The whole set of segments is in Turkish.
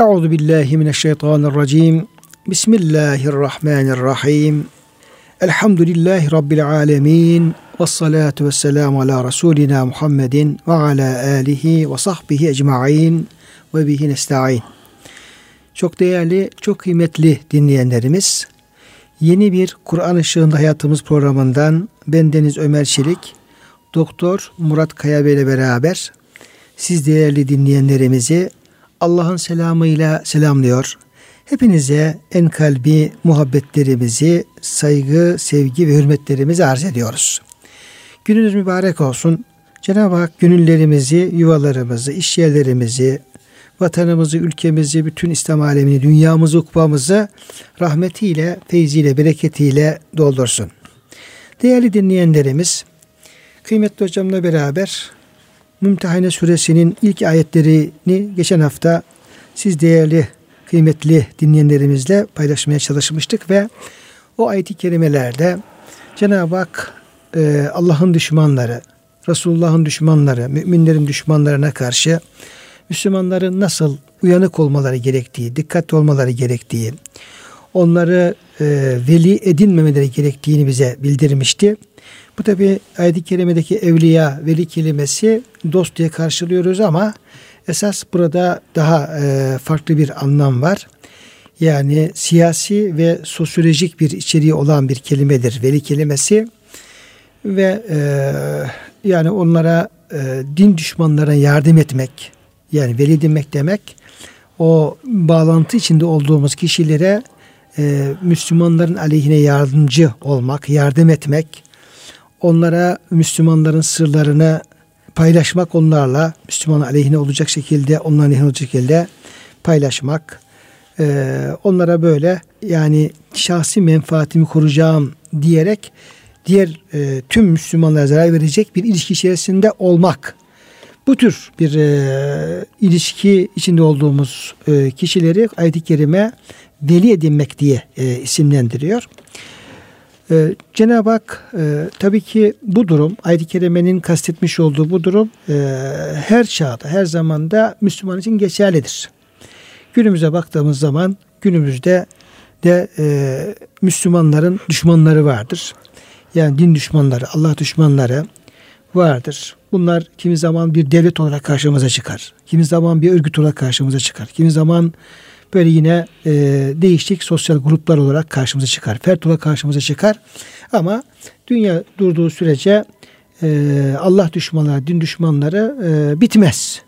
Euzu billahi mineşşeytanirracim. Bismillahirrahmanirrahim. Elhamdülillahi rabbil alamin. Ves salatu vesselamu ala rasulina Muhammedin ve ala alihi ve sahbihi ecmaîn ve bihi nestaîn. Çok değerli, çok kıymetli dinleyenlerimiz, yeni bir Kur'an Işığında Hayatımız programından ben Deniz Ömer Çelik, Doktor Murat Kaya Bey ile beraber siz değerli dinleyenlerimizi Allah'ın selamıyla selamlıyor. Hepinize en kalbi muhabbetlerimizi, saygı, sevgi ve hürmetlerimizi arz ediyoruz. Gününüz mübarek olsun. Cenab-ı Hak gönüllerimizi, yuvalarımızı, iş yerlerimizi, vatanımızı, ülkemizi, bütün İslam alemini, dünyamızı, ukbamızı rahmetiyle, feyziyle, bereketiyle doldursun. Değerli dinleyenlerimiz, kıymetli hocamla beraber Mümtehane suresinin ilk ayetlerini geçen hafta siz değerli, kıymetli dinleyenlerimizle paylaşmaya çalışmıştık ve o ayet-i kerimelerde Cenab-ı Hak e, Allah'ın düşmanları, Resulullah'ın düşmanları, müminlerin düşmanlarına karşı Müslümanların nasıl uyanık olmaları gerektiği, dikkatli olmaları gerektiği, onları e, veli edinmemeleri gerektiğini bize bildirmişti. Bu tabi ayet-i kerimedeki evliya, veli kelimesi dost diye karşılıyoruz ama esas burada daha e, farklı bir anlam var. Yani siyasi ve sosyolojik bir içeriği olan bir kelimedir veli kelimesi ve e, yani onlara e, din düşmanlarına yardım etmek yani veli demek demek o bağlantı içinde olduğumuz kişilere Müslümanların aleyhine yardımcı olmak, yardım etmek, onlara Müslümanların sırlarını paylaşmak onlarla Müslüman aleyhine olacak şekilde onların aleyhine olacak şekilde paylaşmak e, onlara böyle yani şahsi menfaatimi koruyacağım diyerek diğer e, tüm Müslümanlara zarar verecek bir ilişki içerisinde olmak bu tür bir e, ilişki içinde olduğumuz e, kişileri ayet-i kerime veli edinmek diye e, isimlendiriyor. Ee, Cenab-ı Hak e, tabii ki bu durum, ayet-i kerimenin kastetmiş olduğu bu durum e, her çağda, her zamanda Müslüman için geçerlidir. Günümüze baktığımız zaman günümüzde de e, Müslümanların düşmanları vardır. Yani din düşmanları, Allah düşmanları vardır. Bunlar kimi zaman bir devlet olarak karşımıza çıkar. Kimi zaman bir örgüt olarak karşımıza çıkar. Kimi zaman böyle yine e, değişik sosyal gruplar olarak karşımıza çıkar. Fert olarak karşımıza çıkar. Ama dünya durduğu sürece e, Allah düşmanları, din düşmanları e, bitmez.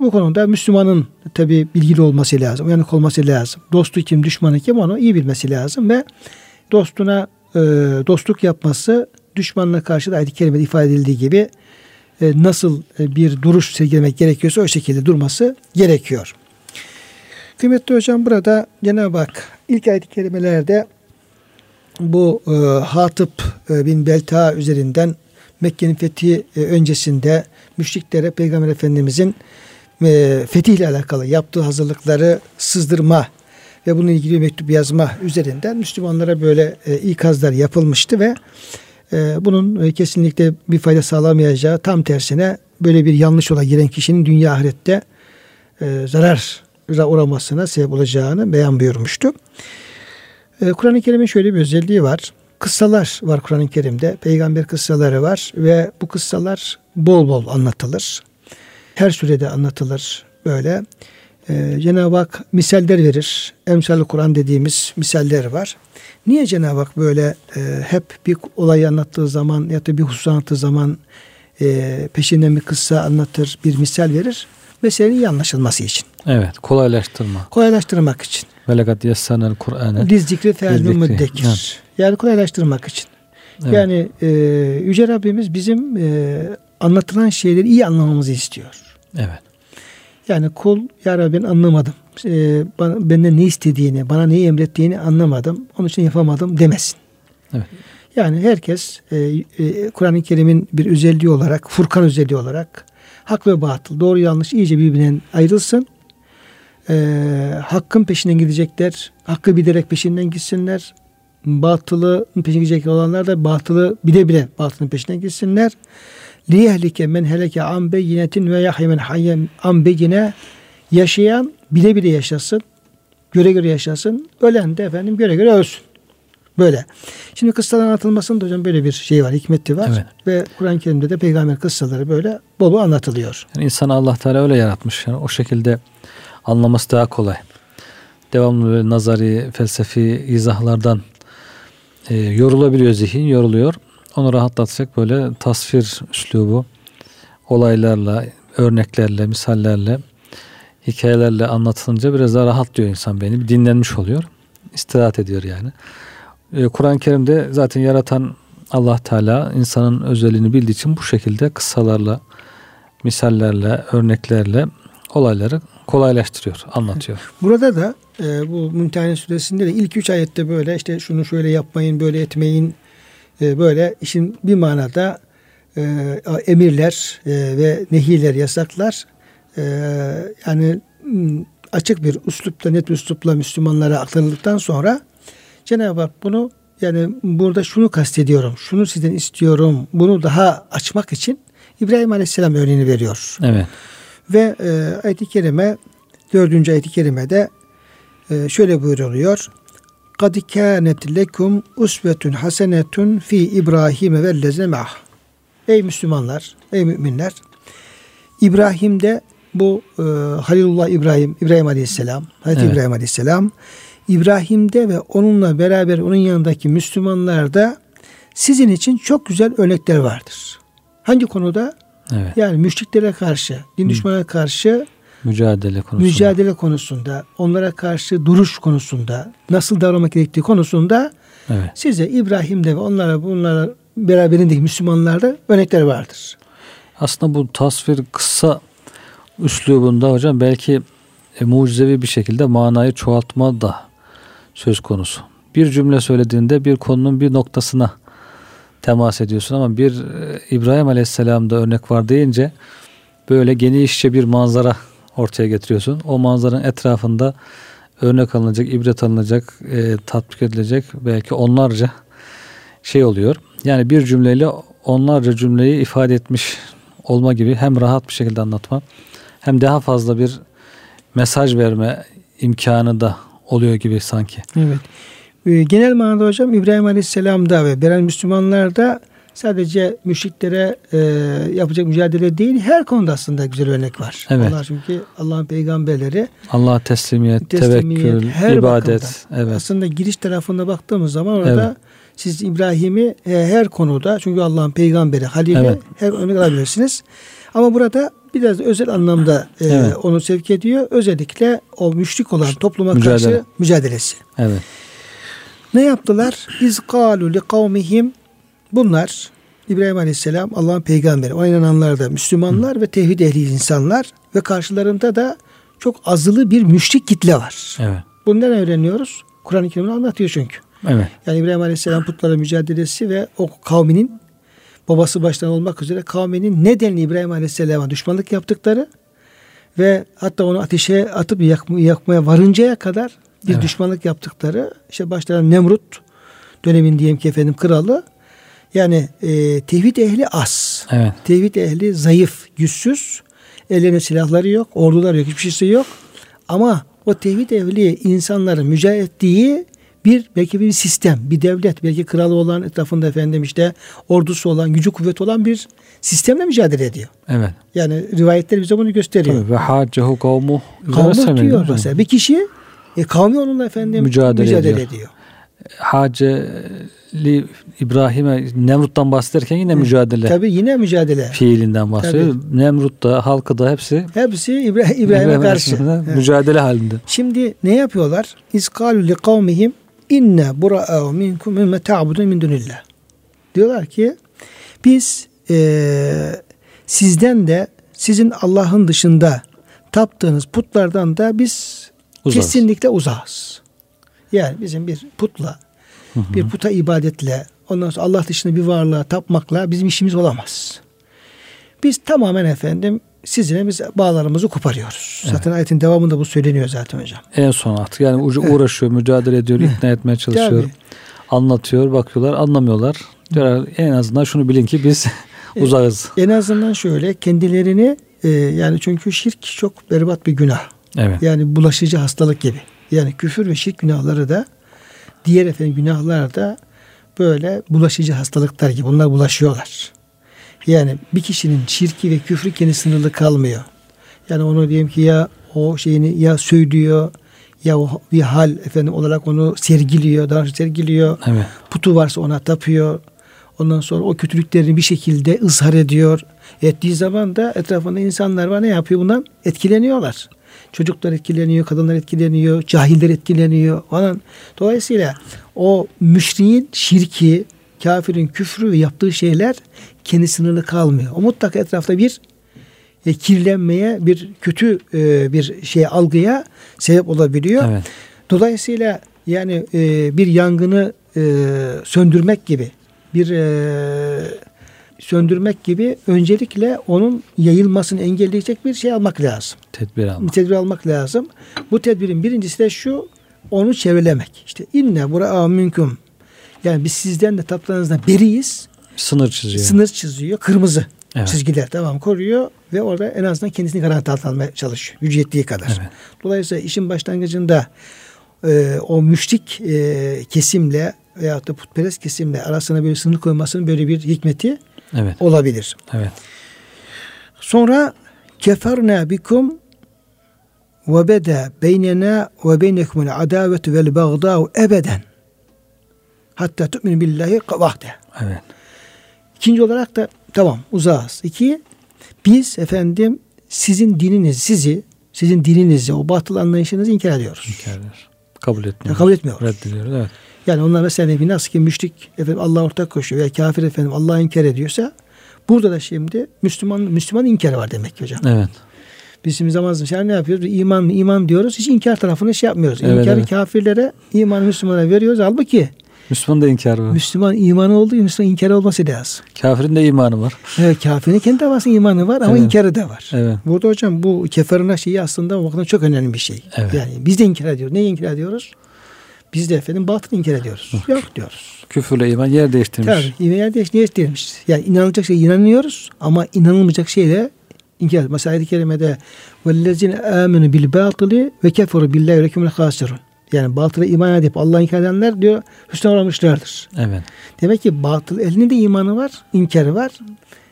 Bu konuda Müslümanın tabi bilgili olması lazım, uyanık olması lazım. Dostu kim, düşmanı kim onu iyi bilmesi lazım ve dostuna e, dostluk yapması düşmanına karşı da ayet-i kerimede ifade edildiği gibi e, nasıl e, bir duruş sergilemek gerekiyorsa o şekilde durması gerekiyor. Kıymetli hocam burada Cenab-ı Hak ilk ayet-i kerimelerde bu e, Hatip e, bin Belta üzerinden Mekke'nin fethi e, öncesinde müşriklere Peygamber Efendimizin e, fetihle alakalı yaptığı hazırlıkları sızdırma ve bununla ilgili mektup yazma üzerinden Müslümanlara böyle e, ikazlar yapılmıştı ve e, bunun e, kesinlikle bir fayda sağlamayacağı tam tersine böyle bir yanlış yola giren kişinin dünya ahirette e, zarar uğramasına sebep olacağını beyan buyurmuştu. Ee, Kur'an-ı Kerim'in şöyle bir özelliği var. Kıssalar var Kur'an-ı Kerim'de. Peygamber kıssaları var ve bu kıssalar bol bol anlatılır. Her sürede anlatılır böyle. Ee, Cenab-ı Hak misaller verir. Emsal Kur'an dediğimiz misaller var. Niye Cenab-ı Hak böyle e, hep bir olayı anlattığı zaman ya da bir husus anlattığı zaman e, peşinden bir kıssa anlatır, bir misal verir? Meselenin iyi anlaşılması için. Evet kolaylaştırma. Kolaylaştırmak için. Ve lekad yessanel Kur'an'ı. Diz zikri müddekir. Evet. Yani kolaylaştırmak için. Evet. Yani e, Yüce Rabbimiz bizim e, anlatılan şeyleri iyi anlamamızı istiyor. Evet. Yani kul ya Rabbi ben anlamadım. E, bana, benden ne istediğini, bana neyi emrettiğini anlamadım. Onun için yapamadım demesin. Evet. Yani herkes e, e, Kur'an-ı Kerim'in bir özelliği olarak, Furkan özelliği olarak hak ve batıl, doğru yanlış iyice birbirinden ayrılsın. Ee, hakkın peşinden gidecekler. Hakkı bilerek peşinden gitsinler. Batılı peşinden gidecek olanlar da batılı bile bile batılın peşinden gitsinler. Liyehlike men heleke an beyinetin ve yahye men hayyen an beyine yaşayan bile bile yaşasın, göre göre yaşasın, ölen de efendim göre göre ölsün. Böyle. Şimdi kıssaların anlatılmasında hocam böyle bir şey var, hikmeti var. Evet. Ve Kur'an-ı Kerim'de de peygamber kıssaları böyle bol bol anlatılıyor. Yani insanı Allah Teala öyle yaratmış. Yani o şekilde anlaması daha kolay. Devamlı böyle nazari, felsefi izahlardan e, yorulabiliyor zihin, yoruluyor. Onu rahatlatacak böyle tasvir üslubu, olaylarla, örneklerle, misallerle, hikayelerle anlatılınca biraz daha rahatlıyor insan beni. Bir dinlenmiş oluyor. İstirahat ediyor yani. E, Kur'an-ı Kerim'de zaten yaratan Allah Teala insanın özelliğini bildiği için bu şekilde kıssalarla, misallerle, örneklerle olayları kolaylaştırıyor, anlatıyor. Burada da e, bu Mümtehane suresinde de ilk üç ayette böyle işte şunu şöyle yapmayın, böyle etmeyin, e, böyle işin bir manada e, emirler e, ve nehiler, yasaklar e, yani m, açık bir üslupla, net bir üslupla Müslümanlara aktarıldıktan sonra Cenab-ı Hak bunu yani burada şunu kastediyorum, şunu sizden istiyorum, bunu daha açmak için İbrahim Aleyhisselam örneğini veriyor. Evet. Ve e, ayet-i kerime dördüncü ayet-i kerimede e, şöyle buyuruluyor. قَدْ كَانَتْ لَكُمْ usvetun hasenetun fi İbrahim ve lezine Ey Müslümanlar, ey müminler. İbrahim'de bu e, Halilullah İbrahim, İbrahim Aleyhisselam, Hazreti Evet. İbrahim Aleyhisselam, İbrahim'de ve onunla beraber onun yanındaki Müslümanlarda sizin için çok güzel örnekler vardır. Hangi konuda? Evet. Yani müşriklere karşı, din düşmanına karşı Mücadele konusunda. mücadele konusunda, onlara karşı duruş konusunda, nasıl davranmak gerektiği konusunda Evet. size İbrahim'de ve onlara bunlara beraberindeki Müslümanlarda örnekler vardır. Aslında bu tasvir kısa üslubunda hocam belki e, mucizevi bir şekilde manayı çoğaltma da söz konusu. Bir cümle söylediğinde bir konunun bir noktasına temas ediyorsun ama bir e, İbrahim Aleyhisselam'da örnek var deyince böyle genişçe bir manzara ortaya getiriyorsun. O manzaranın etrafında örnek alınacak, ibret alınacak, e, tatbik edilecek belki onlarca şey oluyor. Yani bir cümleyle onlarca cümleyi ifade etmiş olma gibi hem rahat bir şekilde anlatma hem daha fazla bir mesaj verme imkanı da oluyor gibi sanki. Evet. Ee, Genel manada hocam İbrahim Aleyhisselam'da ve beren Müslümanlarda sadece müşriklere e, yapacak mücadele değil her konuda aslında güzel örnek var. Evet. Onlar çünkü Allah'ın peygamberleri Allah teslimiyet, teslimiyet, tevekkül, her ibadet. bakımdan. Evet. Aslında giriş tarafında baktığımız zaman orada Evet. siz İbrahim'i e, her konuda çünkü Allah'ın peygamberi, halife Evet. her örnek alabilirsiniz. Ama burada biraz özel anlamda e, Evet. onu sevk ediyor. Özellikle o müşrik olan topluma Mücadele. karşı mücadelesi. Evet. Ne yaptılar? İz kalu li kavmihim bunlar İbrahim Aleyhisselam Allah'ın peygamberi. Ona inananlar da Müslümanlar ve tevhid ehli insanlar ve karşılarında da çok azılı bir müşrik kitle var. Evet. Bundan öğreniyoruz. Kur'an-ı Kerim'de anlatıyor çünkü. Evet. Yani İbrahim Aleyhisselam putlarla mücadelesi ve o kavminin babası baştan olmak üzere kavminin nedenli İbrahim Aleyhisselam'a düşmanlık yaptıkları ve hatta onu ateşe atıp yakma- yakmaya varıncaya kadar bir Evet. düşmanlık yaptıkları işte başta Nemrut dönemin diyelim ki efendim kralı yani e, tevhid ehli az. Evet. Tevhid ehli zayıf, güçsüz. Ellerinde silahları yok, orduları yok, hiçbir şeysi yok. Ama o tevhid ehli insanların mücadele ettiği bir belki bir sistem, bir devlet, belki kralı olan etrafında efendim işte ordusu olan, gücü kuvveti olan bir sistemle mücadele ediyor. Evet. Yani rivayetler bize bunu gösteriyor. Tabii. Ve haccehu kavmu. Kavmi diyor mesela. Bir kişi e, kavmi onunla efendim Mücadele mücadele, ediyor. ediyor. Haceli İbrahim'e Nemrut'tan bahsederken yine mücadele Tabii yine mücadele. fiilinden bahsediyor. Nemrut da halkı da hepsi Hepsi İbra- İbrahim'e İbrahim karşı. arasında Evet. mücadele halinde. Şimdi ne yapıyorlar? İzkalu li kavmihim inne bura'u minkum mimme ta'budun min dunillah. Diyorlar ki biz eee, sizden de sizin Allah'ın dışında taptığınız putlardan da biz Uzağız. kesinlikle uzağız. Yani bizim bir putla, bir puta ibadetle, ondan sonra Allah dışında bir varlığa tapmakla bizim işimiz olamaz. Biz tamamen efendim sizinle biz bağlarımızı koparıyoruz. Zaten ayetin devamında bu söyleniyor zaten hocam. En son artık yani ucu uğraşıyor, mücadele ediyor, ikna etmeye çalışıyor. Tabii. Anlatıyor, bakıyorlar, anlamıyorlar. Diyorlar en azından şunu bilin ki biz uzağız. En azından şöyle kendilerini e, yani çünkü şirk çok berbat bir günah. Evet. Yani bulaşıcı hastalık gibi. Yani küfür ve şirk günahları da diğer efendim günahlar da böyle bulaşıcı hastalıklar gibi. Bunlar bulaşıyorlar. Yani bir kişinin şirki ve küfrü kendi sınırlı kalmıyor. Yani onu diyelim ki ya o şeyini ya söylüyor ya o bir hal efendim olarak onu sergiliyor, daha sergiliyor. Evet. Putu varsa ona tapıyor. Ondan sonra o kötülüklerini bir şekilde ızhar ediyor. Ettiği zaman da etrafında insanlar var ne yapıyor bundan? Etkileniyorlar. Çocuklar etkileniyor, kadınlar etkileniyor, cahiller etkileniyor falan. Dolayısıyla o müşriğin şirki, kafirin küfrü ve yaptığı şeyler kendi sınırlı kalmıyor. O mutlaka etrafta bir e, kirlenmeye, bir kötü e, bir şey algıya sebep olabiliyor. Evet. Dolayısıyla yani e, bir yangını e, söndürmek gibi bir e, söndürmek gibi öncelikle onun yayılmasını engelleyecek bir şey almak lazım. Tedbir Bir almak. tedbir almak lazım. Bu tedbirin birincisi de şu onu çevrelemek. İşte inne bura mümkün. Yani biz sizden de taptanızdan beriyiz. Sınır çiziyor. Sınır çiziyor. Kırmızı Evet. çizgiler tamam koruyor ve orada en azından kendisini garanti altına almaya çalışıyor. Gücü yettiği kadar. Evet. Dolayısıyla işin başlangıcında e, o müşrik e, kesimle veyahut da putperest kesimle arasına böyle sınır koymasının böyle bir hikmeti Evet. olabilir. Evet. Sonra keferna bikum ve beda beynena ve beynekumul adavetu vel bagdâ'u ebeden hatta tu'minu billahi vahde. Evet. İkinci olarak da tamam uzağız. İki, biz efendim sizin dininiz, sizi, sizin dininizi, o batıl anlayışınızı inkar ediyoruz. İnkar eder. Kabul etmiyoruz. Yani kabul etmiyoruz. Reddediyoruz. Evet. Yani onlar mesela ki nasıl ki müşrik efendim Allah ortak koşuyor veya kafir efendim Allah'ı inkar ediyorsa burada da şimdi Müslüman Müslüman inkarı var demek ki hocam. Evet. Biz şimdi zaman zaman ne yapıyoruz? İman iman diyoruz. Hiç inkar tarafını şey yapmıyoruz. Evet, İnkarı evet. kafirlere, imanı Müslümana veriyoruz. Halbuki Müslüman da inkarı var. Müslüman imanı olduğu gibi Müslüman inkarı olması lazım. Kafirin de imanı var. Evet, kafirin kendi davasının imanı var ama Evet. inkarı da var. Evet. Burada hocam bu keferina şeyi aslında o bakımdan çok önemli bir şey. Evet. Yani biz de inkar ediyoruz. Neyi inkar ediyoruz? Biz de efendim batıl inkar ediyoruz. Yok diyoruz. Küfürle iman yer değiştirmiş. Tabii. İman değiş, değiştirmiş. Yani inanılacak şeye inanıyoruz ama inanılmayacak şeyle inkar ediyoruz. Mesela ayet-i kerimede وَالَّذِينَ آمَنُوا بِالْبَاطِلِ وَكَفَرُوا بِاللّٰهِ وَلَكُمُ الْخَاسِرُونَ yani batıla iman edip Allah'ı inkar edenler diyor hüsnü uğramışlardır. Evet. Demek ki batıl elinde de imanı var, inkarı var.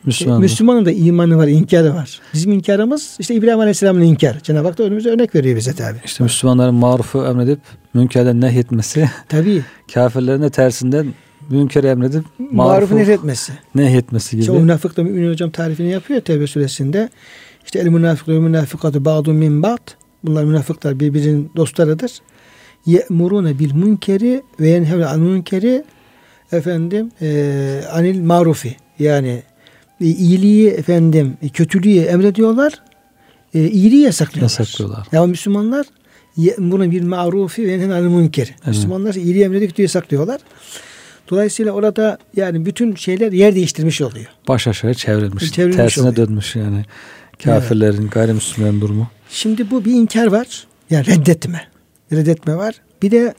Müslüman. E, Müslümanın da imanı var, inkarı var. Bizim inkarımız işte İbrahim Aleyhisselam'ın inkarı. Cenab-ı Hak da önümüze örnek veriyor bize tabi. İşte Müslümanların marufu emredip münkerden nehyetmesi, Tabi. kafirlerin de tersinden münkeri emredip Marufu marufu nefretmesi. nehyetmesi gibi. İşte o münafık da mümin hocam tarifini yapıyor Tevbe suresinde. İşte el münafık ve münafıkatı ba'du min ba'd. Bunlar münafıklar birbirinin dostlarıdır. Ye'murune bil münkeri ve yenhevne an münkeri efendim e, anil marufi. Yani e, iyiliği efendim e, kötülüğü emrediyorlar. E, iyiliği yasaklıyorlar. Yasaklıyorlar. Ya Müslümanlar ye'murune bil marufi ve yenhevne anil münkeri. Müslümanlar iyiliği emrediyor kötülüğü yasaklıyorlar. Dolayısıyla orada yani bütün şeyler yer değiştirmiş oluyor. Baş aşağı çevrilmiş. Çevrilmiş tersine oluyor. dönmüş yani. Kafirlerin, gayrimüslimlerin durumu. Şimdi bu bir inkar var. Yani reddetme. Reddetme var. Bir de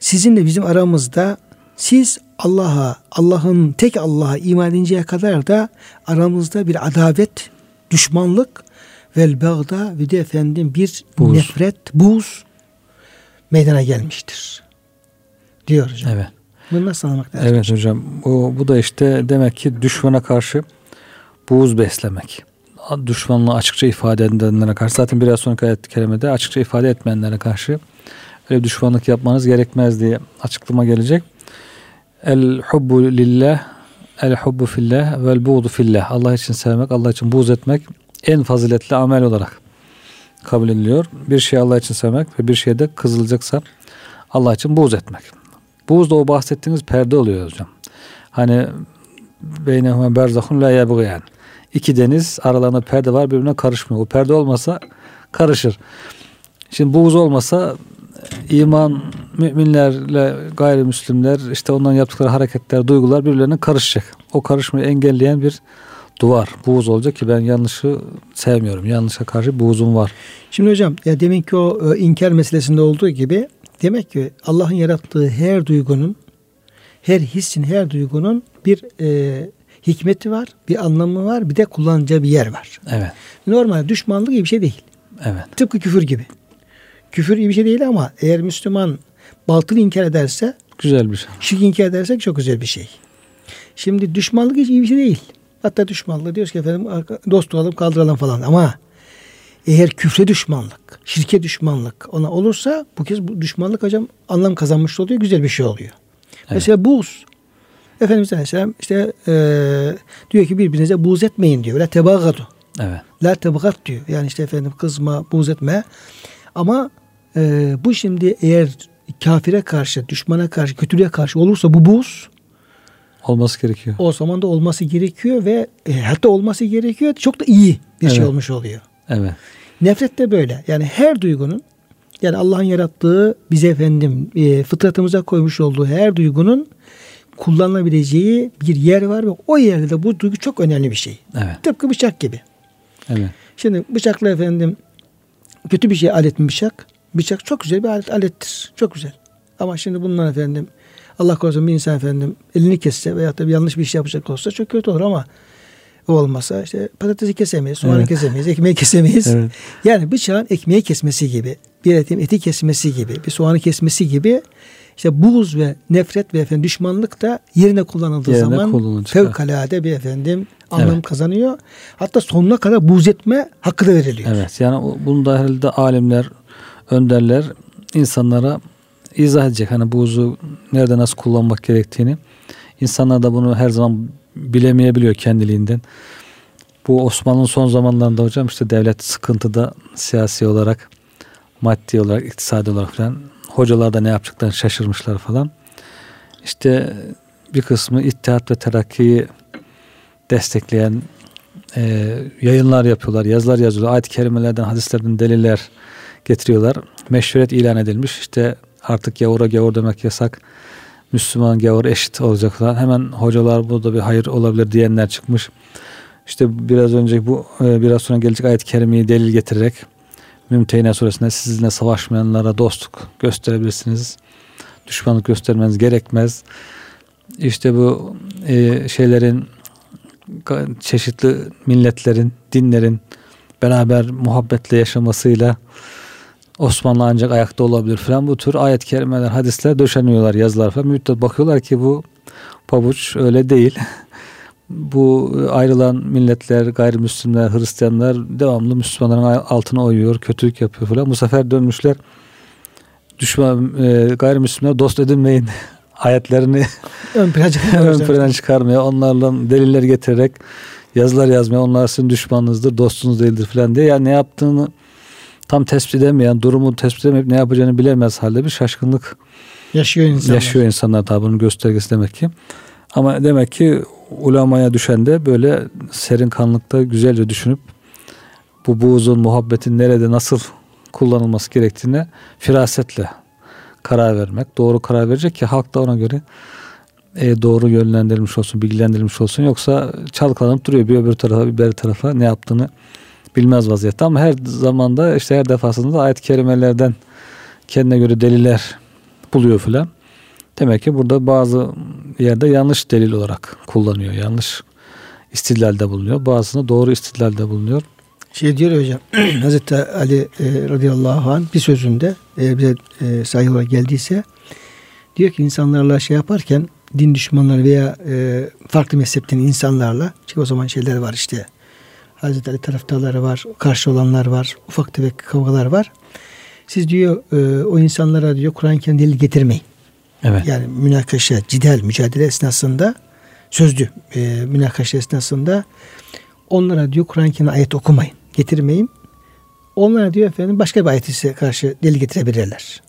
sizinle bizim aramızda siz Allah'a, Allah'ın tek Allah'a iman edinceye kadar da aramızda bir adavet, düşmanlık vel bağda ve de efendim bir Buz. nefret, buz meydana gelmiştir. Diyor hocam. Evet. Bunu nasıl anlamak lazım? Evet hocam. Bu, bu da işte demek ki düşmana karşı buğuz beslemek. Düşmanlığı açıkça ifade edenlere karşı zaten biraz sonraki ayet-i kerimede açıkça ifade etmeyenlere karşı öyle düşmanlık yapmanız gerekmez diye açıklama gelecek. El hubbu lillah el hubbu fillah vel buğdu fillah. Allah için sevmek, Allah için buğz etmek en faziletli amel olarak kabul ediliyor. Bir şey Allah için sevmek ve bir şeyde kızılacaksa Allah için buğz etmek. Buğz da o bahsettiğiniz perde oluyor hocam. Hani beynehuma berzahun la yabgıyan. İki deniz aralarında perde var birbirine karışmıyor. O perde olmasa karışır. Şimdi buğz olmasa iman müminlerle gayrimüslimler işte onların yaptıkları hareketler, duygular birbirlerine karışacak. O karışmayı engelleyen bir duvar, buğz olacak ki ben yanlışı sevmiyorum. Yanlışa karşı buğzum var. Şimdi hocam ya demek ki o e, inkar meselesinde olduğu gibi demek ki Allah'ın yarattığı her duygunun her hissin, her duygunun bir e, hikmeti var, bir anlamı var, bir de kullanacağı bir yer var. Evet. Normal düşmanlık gibi bir şey değil. Evet. Tıpkı küfür gibi. Küfür iyi bir şey değil ama eğer Müslüman batıl inkar ederse Güzel bir şey. şirk inkar edersek çok güzel bir şey. Şimdi düşmanlık hiç iyi bir şey değil. Hatta düşmanlığı diyoruz ki efendim dost olalım kaldıralım falan ama eğer küfre düşmanlık, şirke düşmanlık ona olursa bu kez bu düşmanlık hocam anlam kazanmış oluyor, güzel bir şey oluyor. Mesela buğz. Efendimiz Aleyhisselam işte eee, diyor ki birbirinize buğz etmeyin diyor. La tebagadu. Evet. La tebagat diyor. Yani işte efendim kızma, buğz etme. Ama eee, bu şimdi eğer kafire karşı, düşmana karşı, kötülüğe karşı olursa bu buğz Olması gerekiyor. o zaman da olması gerekiyor ve e, hatta olması gerekiyor. Çok da iyi bir şey Evet. olmuş oluyor. Evet. Nefret de böyle. Yani her duygunun yani Allah'ın yarattığı bize efendim e, fıtratımıza koymuş olduğu her duygunun kullanılabileceği bir yer var ve o yerde de bu duygu çok önemli bir şey. Evet. Tıpkı bıçak gibi. Evet. Şimdi bıçakla efendim kötü bir şey alet mi bıçak? Bıçak çok güzel bir alet, alettir. Çok güzel. Ama şimdi bunlar efendim Allah korusun bir insan efendim elini kesse veyahut da bir yanlış bir şey yapacak olsa çok kötü olur ama o olmasa işte patatesi kesemeyiz, soğanı Evet. kesemeyiz, ekmeği kesemeyiz. Evet. Yani bıçağın ekmeği kesmesi gibi, bir etin eti kesmesi gibi, bir soğanı kesmesi gibi işte buğz ve nefret ve efendim düşmanlık da yerine kullanıldığı Yerine zaman fevkalade bir efendim anlam Evet. kazanıyor. Hatta sonuna kadar buğz etme hakkı da veriliyor. Evet. Yani bunu da herhalde alimler, önderler insanlara izah edecek. Hani buzu nerede nasıl kullanmak gerektiğini. İnsanlar da bunu her zaman bilemeyebiliyor kendiliğinden. Bu Osmanlı'nın son zamanlarında hocam işte devlet sıkıntıda siyasi olarak, maddi olarak, iktisadi olarak falan hocalar da ne yapacaklarını şaşırmışlar falan. İşte bir kısmı İttihat ve Terakki'yi destekleyen e, yayınlar yapıyorlar, yazılar yazıyorlar. Ayet-i kerimelerden, hadislerden deliller getiriyorlar. Meşruiyet ilan edilmiş. İşte artık gavura gavur demek yasak. Müslüman gavur eşit olacak falan. Hemen hocalar burada bir hayır olabilir diyenler çıkmış. İşte biraz önce bu e, biraz sonra gelecek ayet-i kerimeyi delil getirerek Mümtehine suresinde sizinle savaşmayanlara dostluk gösterebilirsiniz. Düşmanlık göstermeniz gerekmez. İşte bu e, şeylerin çeşitli milletlerin, dinlerin beraber muhabbetle yaşamasıyla Osmanlı ancak ayakta olabilir falan bu tür ayet-i kerimeler, hadisler döşeniyorlar, yazılar falan. Müddet bakıyorlar ki bu pabuç öyle değil. bu ayrılan milletler, gayrimüslimler, Hristiyanlar devamlı Müslümanların altına oyuyor, kötülük yapıyor falan. Bu sefer dönmüşler düşman e, gayrimüslimler dost edinmeyin ayetlerini Ön plana ön plana çıkarmaya, onlarla deliller getirerek yazılar yazmaya, onlar sizin düşmanınızdır, dostunuz değildir falan diye. Yani ne yaptığını tam tespit edemeyen, durumu tespit edemeyip ne yapacağını bilemez halde bir şaşkınlık Yaşıyor insanlar. yaşıyor insanlar tabi bunun göstergesi demek ki. Ama demek ki ulamaya düşen de böyle serin kanlıkta güzelce düşünüp bu buğzun, muhabbetin nerede nasıl kullanılması gerektiğine firasetle karar vermek. Doğru karar verecek ki halk da ona göre e, doğru yönlendirilmiş olsun, bilgilendirilmiş olsun. Yoksa çalkalanıp duruyor bir öbür tarafa bir beri tarafa ne yaptığını bilmez vaziyette. Ama her zamanda işte her defasında ayet-i kerimelerden kendine göre deliller buluyor filan. Demek ki burada bazı yerde yanlış delil olarak kullanıyor. Yanlış istidlalde bulunuyor. Bazısında doğru istidlalde bulunuyor. Şey diyor hocam Hazreti Ali e, radıyallahu anh bir sözünde eğer bize e, sahih geldiyse diyor ki insanlarla şey yaparken din düşmanları veya e, farklı mezhepten insanlarla çünkü o zaman şeyler var işte Hazreti Ali taraftarları var, karşı olanlar var, ufak tefek kavgalar var. Siz diyor e, o insanlara diyor Kur'an-ı Kerim delil getirmeyin. Evet. Yani münakaşa, cidel, mücadele esnasında sözlü e, münakaşa esnasında onlara diyor Kur'an-ı Kerim ayet okumayın, getirmeyin. Onlara diyor efendim başka bir ayet ise karşı delil getirebilirler.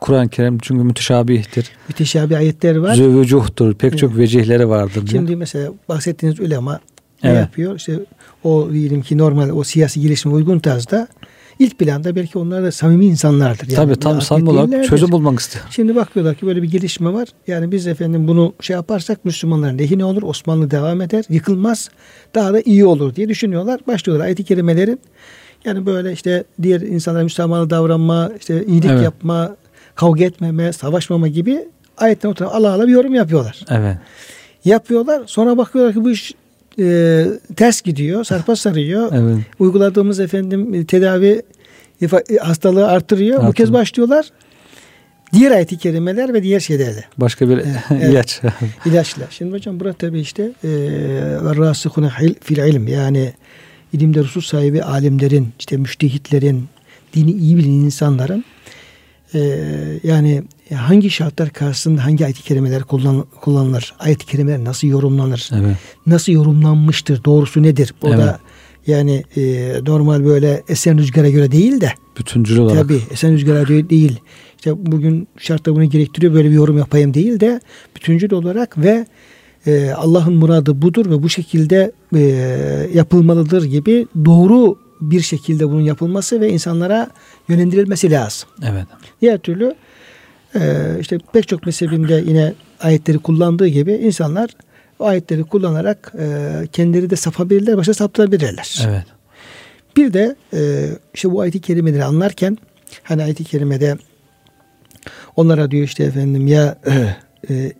Kur'an-ı Kerim çünkü müteşabihtir. Müteşabih ayetler var. Züvücuhtur. Pek çok vecihleri vardır. diyor. Şimdi mesela bahsettiğiniz ulema ne Evet. yapıyor? İşte o diyelim ki normal o siyasi gelişme uygun tarzda ilk planda belki onlar da samimi insanlardır. Yani Tabii tam samimi olarak değillerdir. çözüm bulmak istiyor. Şimdi bakıyorlar ki böyle bir gelişme var. Yani biz efendim bunu şey yaparsak Müslümanların lehine olur. Osmanlı devam eder. Yıkılmaz. Daha da iyi olur diye düşünüyorlar. Başlıyorlar ayet-i kerimelerin yani böyle işte diğer insanlara Müslümanlı davranma, işte iyilik Evet. yapma, kavga etmeme, savaşmama gibi ayetten oturan Allah Allah bir yorum yapıyorlar. Evet. Yapıyorlar. Sonra bakıyorlar ki bu iş e, ters gidiyor. Sarpa sarıyor. Evet. Uyguladığımız efendim e, tedavi hastalığı artırıyor. Artır. Bu kez başlıyorlar. Diğer ayet-i kerimeler ve diğer şeylerle. Başka bir evet. ilaç. İlaçla. Şimdi hocam burada tabii işte rasihune fil ilm yani ilimde rusul sahibi alimlerin, işte müştehitlerin, dini iyi bilen insanların e, yani hangi şartlar karşısında hangi ayet-i kerimeler kullan, kullanılır? Ayet-i kerimeler nasıl yorumlanır? Evet. Nasıl yorumlanmıştır? Doğrusu nedir? Bu evet. da yani e, normal böyle esen rüzgara göre değil de bütüncül olarak. Tabii esen rüzgara göre değil. İşte bugün şartlar bunu gerektiriyor böyle bir yorum yapayım değil de bütüncül olarak ve e, Allah'ın muradı budur ve bu şekilde e, yapılmalıdır gibi doğru bir şekilde bunun yapılması ve insanlara yönlendirilmesi lazım. Evet. Diğer türlü e, işte pek çok mezhebinde yine ayetleri kullandığı gibi insanlar o ayetleri kullanarak e, kendileri de sapabilirler, başka saptırabilirler. Evet. Bir de e, işte bu ayet-i kerimeleri anlarken hani ayet-i kerimede onlara diyor işte efendim ya e, e,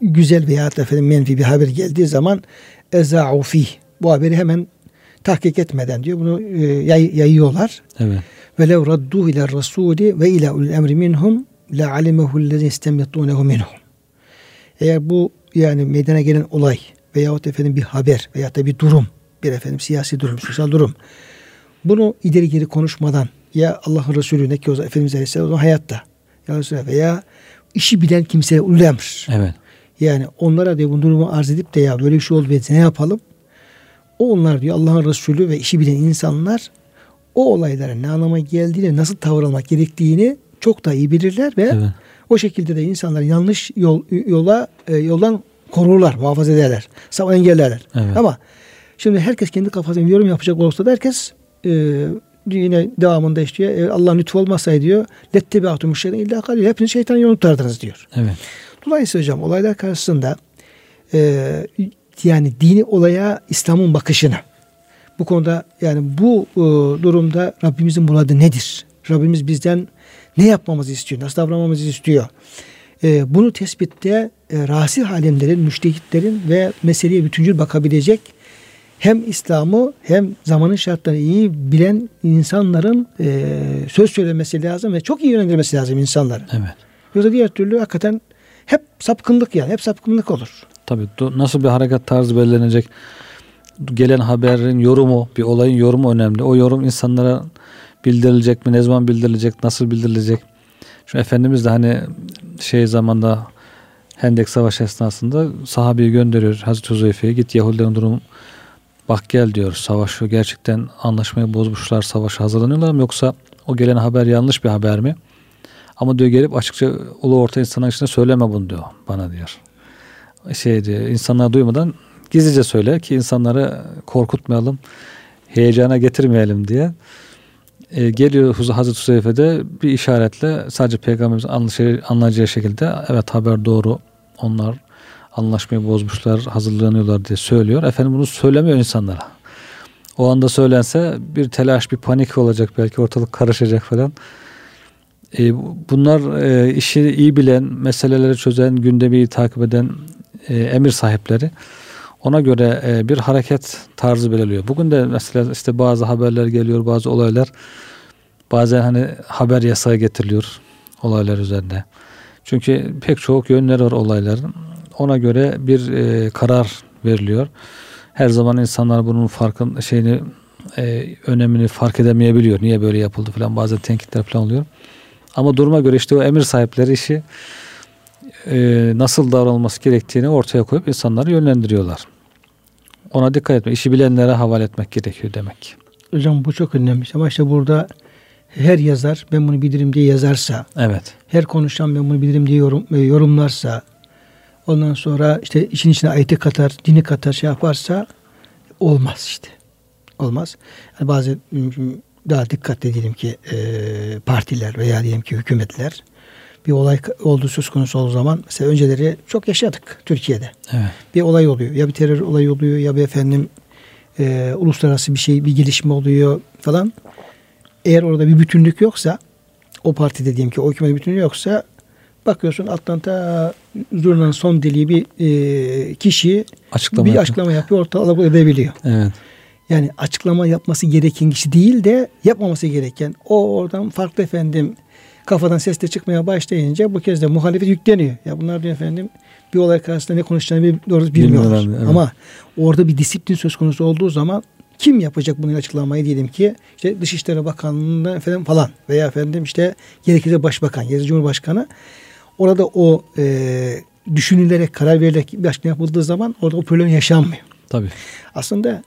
güzel veya efendim menfi bir haber geldiği zaman eza'u fih bu haberi hemen tahkik etmeden diyor bunu e, yay, yayıyorlar. Evet. Ve lev radduhu ile rasuli ve ila ulul emri minhum la alimehu lezine istemyattunehu minhum. Eğer bu yani meydana gelen olay veyahut efendim bir haber veya da bir durum, bir efendim siyasi durum, sosyal durum. Bunu ileri geri konuşmadan ya Allah'ın Resulü ne ki o zaman Efendimiz Aleyhisselam hayatta ya veya işi bilen kimseye ulul emr. Evet. Yani onlara diye bu durumu arz edip de ya böyle bir şey oldu ne yapalım? O onlar diyor Allah'ın Resulü ve işi bilen insanlar o olayların ne anlama geldiğini, nasıl tavır almak gerektiğini çok da iyi bilirler ve evet. o şekilde de insanlar yanlış yol yola e, yoldan korurlar, muhafaza ederler. Engellerler. Evet. Ama şimdi herkes kendi kafasına yorum yapacak olursa da herkes e, yine devamında işte e, Allah lütfu olmasaydı diyor. Lettebeatum şeyden illa kalil. Hepiniz şeytan yolu tutardınız diyor. Evet. Dolayısıyla hocam olaylar karşısında e, yani dini olaya İslam'ın bakışını bu konuda yani bu e, durumda Rabbimizin muradı nedir? Rabbimiz bizden ne yapmamızı istiyor? Nasıl davranmamızı istiyor? E, bunu tespitte e, rasih alemlerin, müştehitlerin ve meseleye bütüncül bakabilecek hem İslam'ı hem zamanın şartlarını iyi bilen insanların e, söz söylemesi lazım ve çok iyi yönlendirmesi lazım insanları. Evet. Yoksa diğer türlü hakikaten hep sapkınlık yani. Hep sapkınlık olur. Tabii nasıl bir hareket tarzı belirlenecek? Gelen haberin yorumu, bir olayın yorumu önemli. O yorum insanlara bildirilecek mi? Ne zaman bildirilecek? Nasıl bildirilecek? Şu Efendimiz de hani şey zamanda Hendek Savaşı esnasında sahabeyi gönderiyor Hazreti Huzeyfe'ye git Yahudilerin durumu bak gel diyor savaşı gerçekten anlaşmayı bozmuşlar savaşa hazırlanıyorlar mı yoksa o gelen haber yanlış bir haber mi? Ama diyor gelip açıkça ulu orta insanlar içinde söyleme bunu diyor bana diyor. Şey diyor insanlar duymadan gizlice söyle ki insanları korkutmayalım, heyecana getirmeyelim diye. E, geliyor Hazreti Huzeyfe'de bir işaretle sadece peygamberimizin anlayacağı şekilde evet haber doğru onlar anlaşmayı bozmuşlar hazırlanıyorlar diye söylüyor. Efendim bunu söylemiyor insanlara. O anda söylense bir telaş bir panik olacak belki ortalık karışacak falan. E, bunlar e, işi iyi bilen, meseleleri çözen, gündemi takip eden e, emir sahipleri ona göre e, bir hareket tarzı belirliyor. Bugün de mesela işte bazı haberler geliyor, bazı olaylar bazen hani haber yasağı getiriliyor olaylar üzerinde. Çünkü pek çok yönleri var olayların. Ona göre bir e, karar veriliyor. Her zaman insanlar bunun farkın şeyini e, önemini fark edemeyebiliyor. Niye böyle yapıldı falan bazen tenkitler falan oluyor. Ama duruma göre işte o emir sahipleri işi e, nasıl davranılması gerektiğini ortaya koyup insanları yönlendiriyorlar. Ona dikkat etmek, işi bilenlere havale etmek gerekiyor demek. Hocam bu çok önemli. Ama işte burada her yazar ben bunu bilirim diye yazarsa, evet. her konuşan ben bunu bilirim diye yorum, e, yorumlarsa, ondan sonra işte işin içine ayeti katar, dini katar şey yaparsa olmaz işte. Olmaz. Yani bazı daha dikkat edelim ki e, partiler veya diyelim ki hükümetler bir olay olduğu söz konusu olduğu zaman mesela önceleri çok yaşadık Türkiye'de. Evet. Bir olay oluyor. Ya bir terör olayı oluyor ya bir efendim e, uluslararası bir şey bir gelişme oluyor falan. Eğer orada bir bütünlük yoksa o partide diyelim ki o hükümet bütünlüğü yoksa bakıyorsun alttan ta zurnanın son deliği bir e, kişi açıklama bir yapıyor. açıklama yapıyor ortalığı edebiliyor. Evet. Yani açıklama yapması gereken kişi değil de yapmaması gereken. O oradan farklı efendim kafadan ses de çıkmaya başlayınca bu kez de muhalefet yükleniyor. Ya bunlar diyor efendim bir olay karşısında ne konuşacağını doğru bilmiyorlar. bilmiyorlar evet. Ama orada bir disiplin söz konusu olduğu zaman kim yapacak bunu açıklamayı diyelim ki işte Dışişleri Bakanlığı'nda efendim falan veya efendim işte gerekirse Başbakan, gerekirse Cumhurbaşkanı orada o e, düşünülerek karar verilerek bir açıklama yapıldığı zaman orada o problem yaşanmıyor. Tabii. Aslında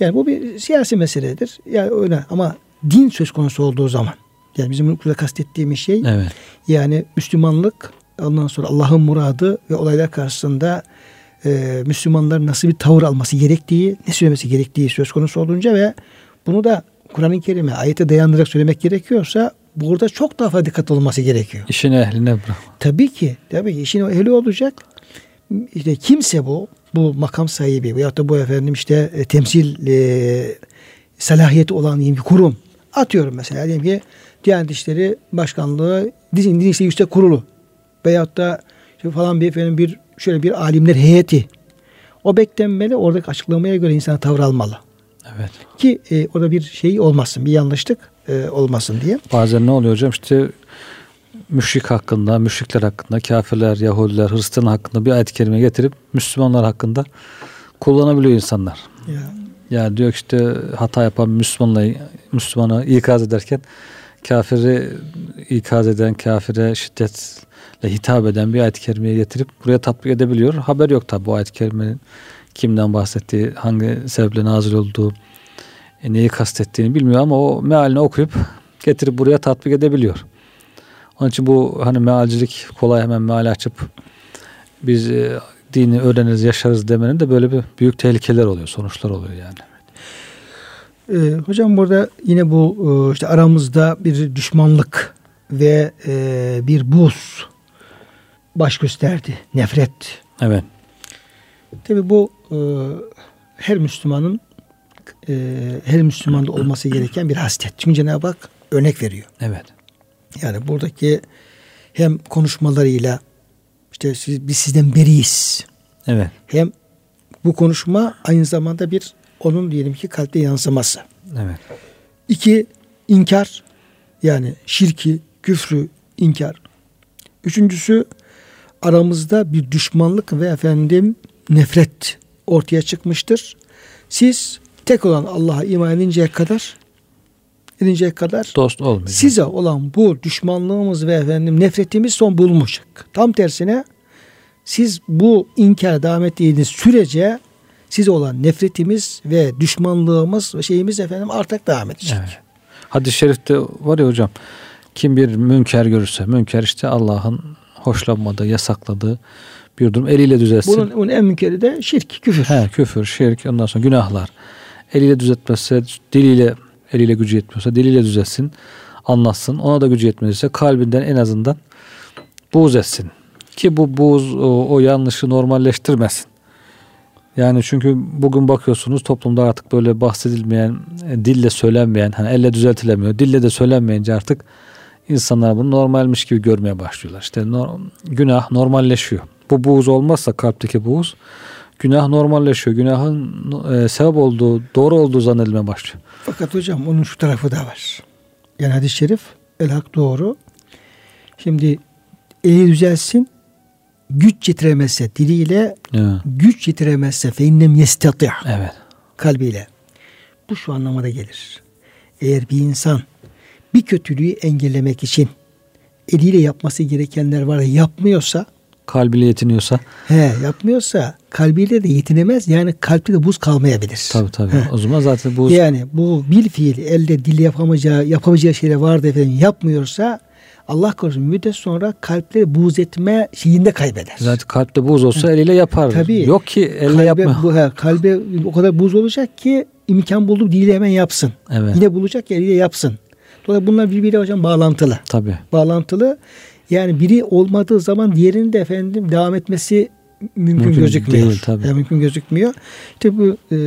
yani bu bir siyasi meseledir. Yani öyle ama din söz konusu olduğu zaman yani bizim burada kastettiğimiz şey evet. yani Müslümanlık ondan sonra Allah'ın muradı ve olaylar karşısında e, Müslümanların nasıl bir tavır alması gerektiği, ne söylemesi gerektiği söz konusu olunca ve bunu da Kur'an-ı Kerim'e ayete dayandırarak söylemek gerekiyorsa burada çok daha fazla dikkat olması gerekiyor. İşin ehline bırak. Tabii ki. Tabii ki işin ehli olacak. İşte kimse bu, bu makam sahibi veyahut da bu efendim işte e, temsil e, salahiyeti olan bir kurum. Atıyorum mesela diyelim ki Diyanet İşleri Başkanlığı Din, Din İşleri Yüksek Kurulu veyahut da işte falan bir efendim bir şöyle bir alimler heyeti. O beklenmeli. Oradaki açıklamaya göre insana tavır almalı. Evet. Ki e, orada bir şey olmasın, bir yanlışlık e, olmasın diye. Bazen ne oluyor hocam? İşte müşrik hakkında, müşrikler hakkında, kafirler, Yahudiler, Hristiyan hakkında bir ayet-i kerime getirip Müslümanlar hakkında kullanabiliyor insanlar. Ya. Yani diyor işte hata yapan Müslümanla Müslümana ikaz ederken kafiri ikaz eden, kafire şiddetle hitap eden bir ayet-i kerimeye getirip buraya tatbik edebiliyor. Haber yok tabi bu ayet-i kerimenin kimden bahsettiği, hangi sebeple nazil olduğu, e, neyi kastettiğini bilmiyor ama o mealini okuyup getirip buraya tatbik edebiliyor. Onun için bu hani mealcilik kolay hemen meal açıp biz e, dini öğreniriz, yaşarız demenin de böyle bir büyük tehlikeler oluyor, sonuçlar oluyor yani. Ee, hocam burada yine bu e, işte aramızda bir düşmanlık ve e, bir buz baş gösterdi. Nefret. Evet. Tabi bu e, her Müslümanın e, her Müslümanda olması gereken bir haslet. Çünkü Cenab-ı Hak örnek veriyor. Evet. Yani buradaki hem konuşmalarıyla işte siz, biz sizden beriyiz. Evet. Hem bu konuşma aynı zamanda bir onun diyelim ki kalpte yansıması. Evet. İki, inkar. Yani şirki, küfrü, inkar. Üçüncüsü aramızda bir düşmanlık ve efendim nefret ortaya çıkmıştır. Siz tek olan Allah'a iman edinceye kadar edinceye kadar dost olmayacak. Size olan bu düşmanlığımız ve efendim nefretimiz son bulmuşak. Tam tersine siz bu inkar devam ettiğiniz sürece size olan nefretimiz ve düşmanlığımız ve şeyimiz efendim artık devam edecek. Evet. Hadis-i şerifte var ya hocam kim bir münker görürse münker işte Allah'ın hoşlanmadığı, yasakladığı bir durum eliyle düzelsin. Bunun, bunun en münkeri de şirk, küfür. He, küfür, şirk, ondan sonra günahlar. Eliyle düzeltmezse, diliyle eliyle gücü yetmiyorsa diliyle düzelsin, anlatsın. Ona da gücü yetmezse kalbinden en azından buğz etsin. Ki bu buğz o, o yanlışı normalleştirmesin. Yani çünkü bugün bakıyorsunuz toplumda artık böyle bahsedilmeyen, e, dille söylenmeyen, hani elle düzeltilemiyor. Dille de söylenmeyince artık insanlar bunu normalmiş gibi görmeye başlıyorlar. İşte no, günah normalleşiyor. Bu buğuz olmazsa kalpteki buğuz günah normalleşiyor. Günahın e, sebep olduğu, doğru olduğu zannedilmeye başlıyor. Fakat hocam onun şu tarafı da var. Yani hadis-i şerif el hak doğru. Şimdi eli düzelsin güç yetiremezse diliyle evet. güç yetiremezse fe innem yestati' evet. kalbiyle. Bu şu anlamada gelir. Eğer bir insan bir kötülüğü engellemek için eliyle yapması gerekenler var yapmıyorsa kalbiyle yetiniyorsa he yapmıyorsa kalbiyle de yetinemez yani kalpte de buz kalmayabilir. Tabii tabii. He. O zaman zaten buz yani bu bil fiil elde dil yapamayacağı yapamayacağı şeyler vardı efendim yapmıyorsa Allah korusun müddet sonra kalpleri buz etme şeyinde kaybeder. Zaten kalpte buz olsa eliyle yapar. Tabii. Yok ki elle yapma. Bu, he, kalbe o kadar buz olacak ki imkan buldu diliyle hemen yapsın. Evet. Yine bulacak eliyle yapsın. Dolayısıyla bunlar birbiriyle hocam bağlantılı. Tabii. Bağlantılı. Yani biri olmadığı zaman diğerinin de efendim devam etmesi mümkün, mümkün gözükmüyor. Değil, tabii. Yani mümkün gözükmüyor. İşte bu e,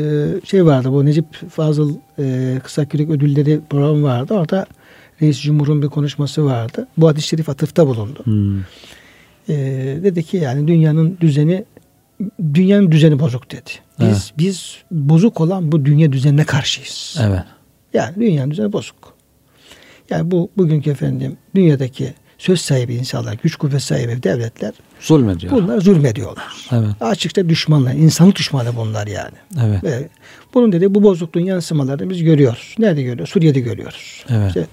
şey vardı bu Necip Fazıl e, Kısa Kürek Ödülleri programı vardı. Orada Reis Cumhur'un bir konuşması vardı. Bu hadis-i şerif atıfta bulundu. Hmm. Ee, dedi ki yani dünyanın düzeni dünyanın düzeni bozuk dedi. Biz Evet. biz bozuk olan bu dünya düzenine karşıyız. Evet. Yani dünyanın düzeni bozuk. Yani bu bugünkü efendim dünyadaki söz sahibi insanlar, güç kuvvet sahibi devletler Zulmediyor. bunlar zulmediyorlar. Evet. Açıkça düşmanlar, insanlık düşmanı bunlar yani. Evet. Ve bunun dedi bu bozukluğun yansımalarını biz görüyoruz. Nerede görüyoruz? Suriye'de görüyoruz. Evet. İşte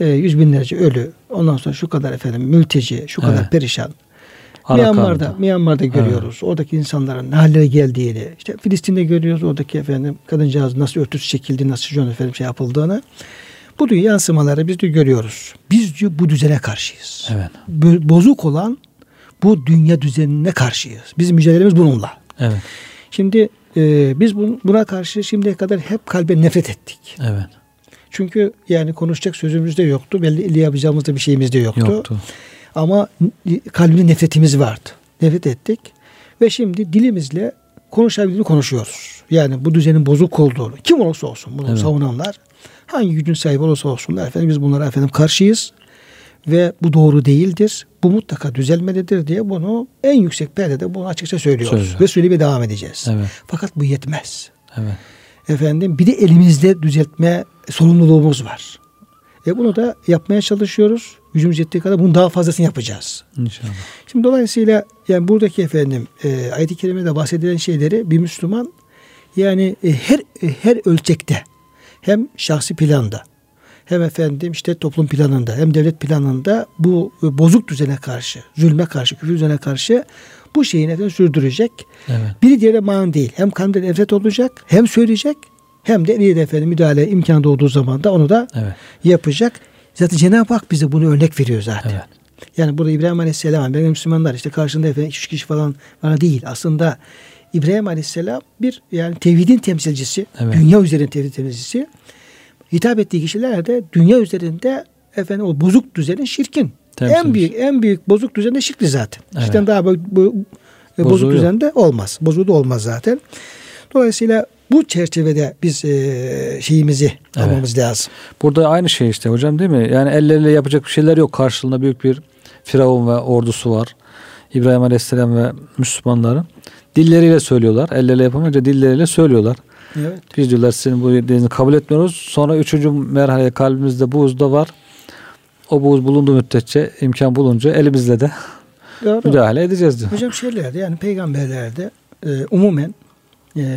e, yüz binlerce ölü, ondan sonra şu kadar efendim mülteci, şu kadar Evet. perişan. Arakan'da. Myanmar'da, Myanmar'da görüyoruz. Oradaki insanların ne hallere geldiğini. İşte Filistin'de görüyoruz oradaki efendim kadıncağız nasıl örtüsü çekildi, nasıl şu efendim şey yapıldığını. Bu diyor yansımaları biz de görüyoruz. Biz diyor bu düzene karşıyız. Evet. Bo- Bozuk olan bu dünya düzenine karşıyız. Bizim mücadelemiz bununla. Evet. Şimdi e, biz bun- buna karşı şimdiye kadar hep kalbe nefret ettik. Evet. Çünkü yani konuşacak sözümüz de yoktu. Belli yapacağımız da bir şeyimiz de yoktu. Yoktu. Ama kalbinde nefretimiz vardı. Nefret ettik. Ve şimdi dilimizle konuşabildiğini konuşuyoruz. Yani bu düzenin bozuk olduğunu. Kim olursa olsun bunu Evet. savunanlar. Hangi gücün sahibi olursa olsunlar. Efendim biz bunlara efendim karşıyız. Ve bu doğru değildir. Bu mutlaka düzelmelidir diye bunu en yüksek perdede bunu açıkça söylüyoruz. Söylüyor. Ve söylemeye devam edeceğiz. Evet. Fakat bu yetmez. Evet. Efendim bir de elimizde düzeltme sorumluluğumuz var. E bunu da yapmaya çalışıyoruz. Gücümüz yettiği kadar bunun daha fazlasını yapacağız. İnşallah. Şimdi dolayısıyla yani buradaki efendim e, ayet-i kerimede bahsedilen şeyleri bir Müslüman yani e, her e, her ölçekte hem şahsi planda hem efendim işte toplum planında hem devlet planında bu e, bozuk düzene karşı, zulme karşı, küfür düzene karşı bu şeyi neden sürdürecek. Evet. Biri diğerine mani değil. Hem kalbinde nefret olacak, hem söyleyecek, hem de eliyle efendim müdahale imkanı doğduğu zaman da onu da Evet. yapacak. Zaten Cenab-ı Hak bize bunu örnek veriyor zaten. Evet. Yani burada İbrahim Aleyhisselam, benim Müslümanlar işte karşında efendim üç kişi falan bana değil. Aslında İbrahim Aleyhisselam bir yani tevhidin temsilcisi, Evet. dünya üzerinde tevhid temsilcisi. Hitap ettiği kişiler de dünya üzerinde efendim o bozuk düzenin şirkin. Temsilcisi. En büyük en büyük bozuk düzen de şirkli zaten. Evet. Şirkten daha bu, bu, bozuk düzende olmaz. Bozuğu da olmaz zaten. Dolayısıyla bu çerçevede biz e, şeyimizi Evet. almamız lazım. Burada aynı şey işte hocam değil mi? Yani elleriyle yapacak bir şeyler yok. Karşılığında büyük bir Firavun ve ordusu var. İbrahim Aleyhisselam ve Müslümanları. Dilleriyle söylüyorlar. Elleriyle yapamayınca dilleriyle söylüyorlar. Evet. Biz diyorlar sizin bu dediğinizi kabul etmiyoruz. Sonra üçüncü merhale kalbimizde buğuz da var. O buğuz bulunduğu müddetçe imkan bulunca elimizle de Doğru. müdahale edeceğiz diyor. Hocam şeylerde yani peygamberlerde e, umumen e,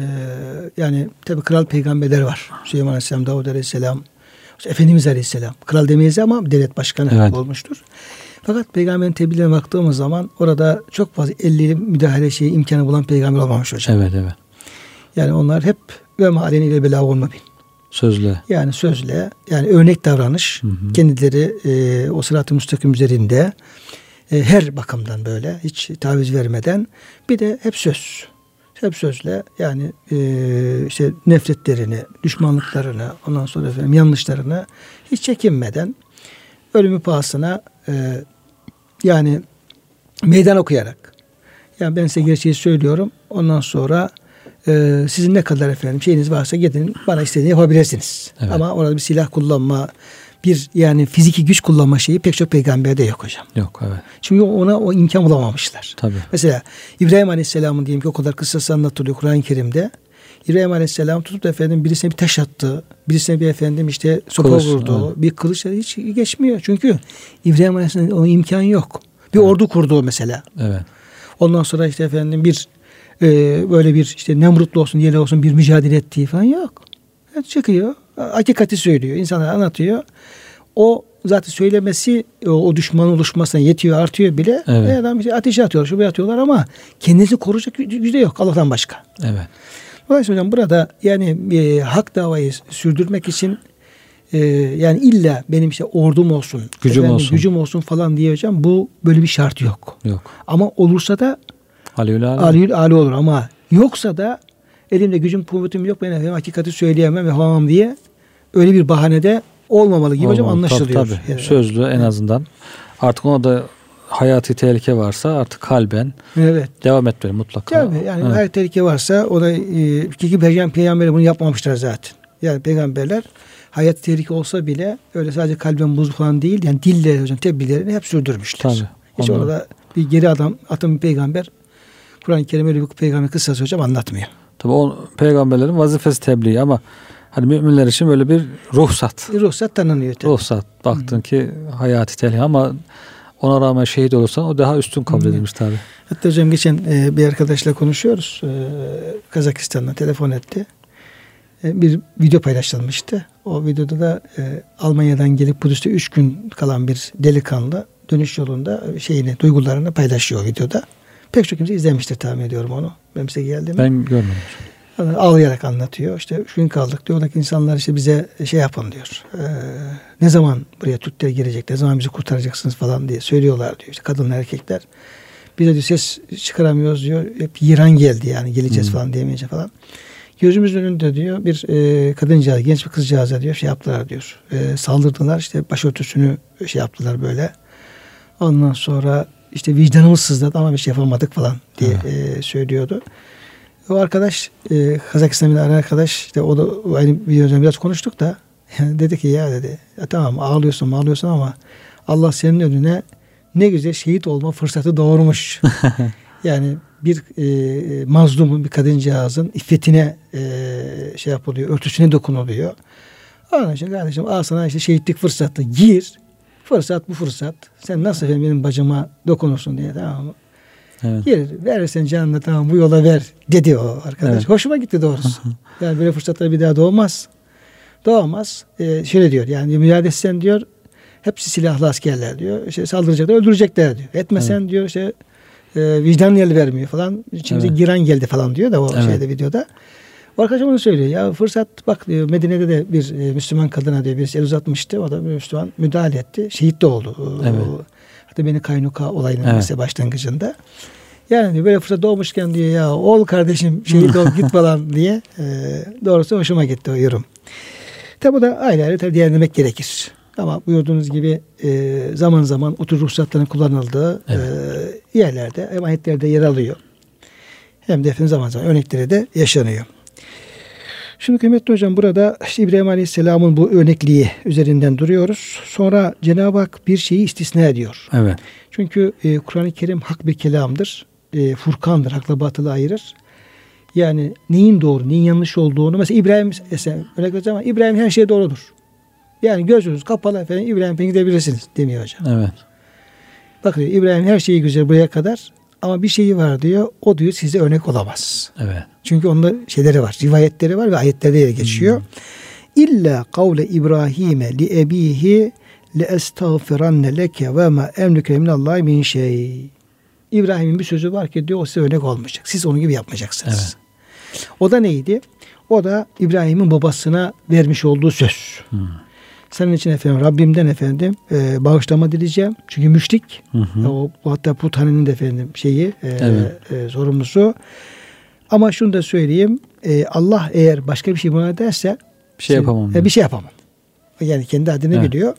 yani tabi kral peygamberler var. Süleyman Aleyhisselam, Davud Aleyhisselam, Efendimiz Aleyhisselam. Kral demeyiz ama devlet başkanı Evet. olmuştur. Fakat peygamberin tebliğine baktığımız zaman orada çok fazla elli müdahale şeyi imkanı bulan peygamber olmamış hocam. Evet evet. Yani onlar hep ve madeni ile bela olmabin. Sözle. Yani sözle yani örnek davranış Hı hı. kendileri e, o sırat-ı müstakim üzerinde e, her bakımdan böyle hiç taviz vermeden bir de hep söz. Hep sözle yani e, işte nefretlerini, düşmanlıklarını, ondan sonra efendim yanlışlarını hiç çekinmeden ölümü pahasına e, yani meydan okuyarak yani ben size gerçeği söylüyorum. Ondan sonra e, sizin ne kadar efendim şeyiniz varsa gidin bana istediğini yapabilirsiniz. Evet. Ama orada bir silah kullanma, bir yani fiziki güç kullanma şeyi pek çok peygamberde yok hocam. Yok evet. Çünkü ona o imkan bulamamışlar. Tabii. Mesela İbrahim Aleyhisselam'ın diyelim ki o kadar kıssası anlatılıyor Kur'an-ı Kerim'de. İbrahim Aleyhisselam tutup da efendim birisine bir taş attı. Birisine bir efendim işte sopa Kılıç, vurdu. evet. Bir kılıç hiç geçmiyor. Çünkü İbrahim Aleyhisselam'ın o imkan yok. Bir ordu kurdu mesela. Evet. Ondan sonra işte efendim bir e, böyle bir işte Nemrutlu olsun diğeri olsun bir mücadele ettiği falan yok. Evet, çıkıyor. Hakikati söylüyor. insanlara anlatıyor. O zaten söylemesi o, düşmanın oluşmasına yetiyor artıyor bile. Evet. E adam işte ateşe atıyorlar, şuraya atıyorlar ama kendinizi koruyacak gücü yok Allah'tan başka. Evet. Dolayısıyla hocam burada yani e, hak davayı sürdürmek için e, yani illa benim işte ordum olsun, Gücüm olsun. gücüm olsun falan diye hocam bu böyle bir şart yok. Yok. Ama olursa da Alem. Ali Ali olur ama yoksa da elimde gücüm kuvvetim yok ben efendim hakikati söyleyemem yapamam diye öyle bir bahanede olmamalı gibi hocam Olmalı. anlaşılıyor. Tabii, tabii. Evet. Sözlü en azızından. Artık ona da hayati tehlike varsa artık kalben Evet. devam etmeli mutlaka. Tabii yani Evet. her tehlike varsa o da e, peygamber, peygamberler bunu yapmamışlar zaten. Yani peygamberler hayat tehlike olsa bile öyle sadece kalben buz falan değil yani dille hocam tebliğlerini hep sürdürmüşler. Tabii. Hiç orada bir geri adam atın bir peygamber Kur'an-ı Kerim öyle bir peygamber kıssası hocam anlatmıyor. Tabi o peygamberlerin vazifesi tebliğ ama hani müminler için böyle bir ruhsat. Bir ruhsat tanınıyor. Tabii. Ruhsat. Baktın Hı. ki hayati tehlike ama ona rağmen şehit olursan o daha üstün kabul edilmiş tabi. Hatta hocam geçen e, bir arkadaşla konuşuyoruz. E, Kazakistan'dan telefon etti. E, bir video paylaşılmıştı. O videoda da e, Almanya'dan gelip Kudüs'te 3 gün kalan bir delikanlı dönüş yolunda şeyini, duygularını paylaşıyor videoda. Pek çok kimse izlemiştir tahmin ediyorum onu. Benim size geldi mi? Ben görmedim. Ağlayarak anlatıyor. İşte üç gün kaldık. Diyorlar ki insanlar işte bize şey yapın diyor. Ee, ne zaman buraya Türkler girecek? Ne zaman bizi kurtaracaksınız falan diye söylüyorlar diyor. İşte kadınlar erkekler. Biz de diyor ses çıkaramıyoruz diyor. Hep İran geldi yani geleceğiz hmm. falan diyemeyince falan. Gözümüzün önünde diyor bir e, kadıncağız, genç bir kızcağıza diyor şey yaptılar diyor. E, saldırdılar işte başörtüsünü şey yaptılar böyle. Ondan sonra işte vicdanımız sızladı ama bir şey yapamadık falan diye e, söylüyordu. O arkadaş e, Kazakistan'da arkadaş işte o da aynı videoda biraz konuştuk da yani dedi ki ya dedi ya tamam ağlıyorsun ağlıyorsun ama Allah senin önüne ne güzel şehit olma fırsatı doğurmuş. yani bir e, mazlumun bir kadıncağızın iffetine e, şey yapılıyor, örtüsüne dokunuluyor. Onun için kardeşim al sana işte şehitlik fırsatı gir. Fırsat bu fırsat. Sen nasıl efendim benim bacıma dokunursun diye tamam mı? Evet. Gir verirsen canını tamam bu yola ver dedi o arkadaş. Evet. Hoşuma gitti doğrusu. yani böyle fırsatlar bir daha doğmaz. Doğmaz. Ee, şöyle diyor yani müdahale etsen diyor hepsi silahlı askerler diyor. İşte saldıracaklar öldürecekler diyor. Etmesen evet. diyor işte e, vicdan el vermiyor falan. İçimize evet. giren geldi falan diyor da o evet. şeyde videoda. O arkadaş onu söylüyor. Ya fırsat bak diyor Medine'de de bir e, Müslüman kadına diyor birisi el uzatmıştı. O da bir Müslüman müdahale etti. Şehit de oldu. Evet. hatta beni kaynuka olayının evet. mesela başlangıcında. Yani diyor, böyle fırsat doğmuşken diyor ya ol kardeşim şehit ol git falan diye. E, doğrusu hoşuma gitti o yorum. Tabi bu da ayrı ayrı tabi değerlendirmek gerekir. Ama buyurduğunuz gibi e, zaman zaman o tür ruhsatların kullanıldığı evet. e, yerlerde hem ayetlerde yer alıyor. Hem de zaman zaman örnekleri de yaşanıyor. Şimdi kıymetli hocam burada işte İbrahim Aleyhisselam'ın bu örnekliği üzerinden duruyoruz. Sonra Cenab-ı Hak bir şeyi istisna ediyor. Evet. Çünkü e, Kur'an-ı Kerim hak bir kelamdır. E, furkandır. Hakla batılı ayırır. Yani neyin doğru, neyin yanlış olduğunu. Mesela İbrahim örnek vereceğim ama İbrahim her şey doğrudur. Yani gözünüz kapalı efendim İbrahim'e gidebilirsiniz demiyor hocam. Evet. Bakın İbrahim her şeyi güzel buraya kadar ama bir şeyi var diyor. O diyor size örnek olamaz. Evet. Çünkü onda şeyleri var. Rivayetleri var ve ayetlerde de geçiyor. Hmm. İlla kavle İbrahim'e li ebihi le estağfiranne leke ve ma emlike minallahi min şey. İbrahim'in bir sözü var ki diyor o size örnek olmayacak. Siz onun gibi yapmayacaksınız. Evet. O da neydi? O da İbrahim'in babasına vermiş olduğu söz. Hmm. Senin için efendim Rabbimden efendim e, bağışlama dileyeceğim. Çünkü müşrik. Hı hı. O hatta puthanenin de efendim şeyi e, evet. e, sorumlusu. Ama şunu da söyleyeyim. E, Allah eğer başka bir şey bana derse bir şey yapamam. E, bir şey yapamam. Yani kendi adını evet. biliyor.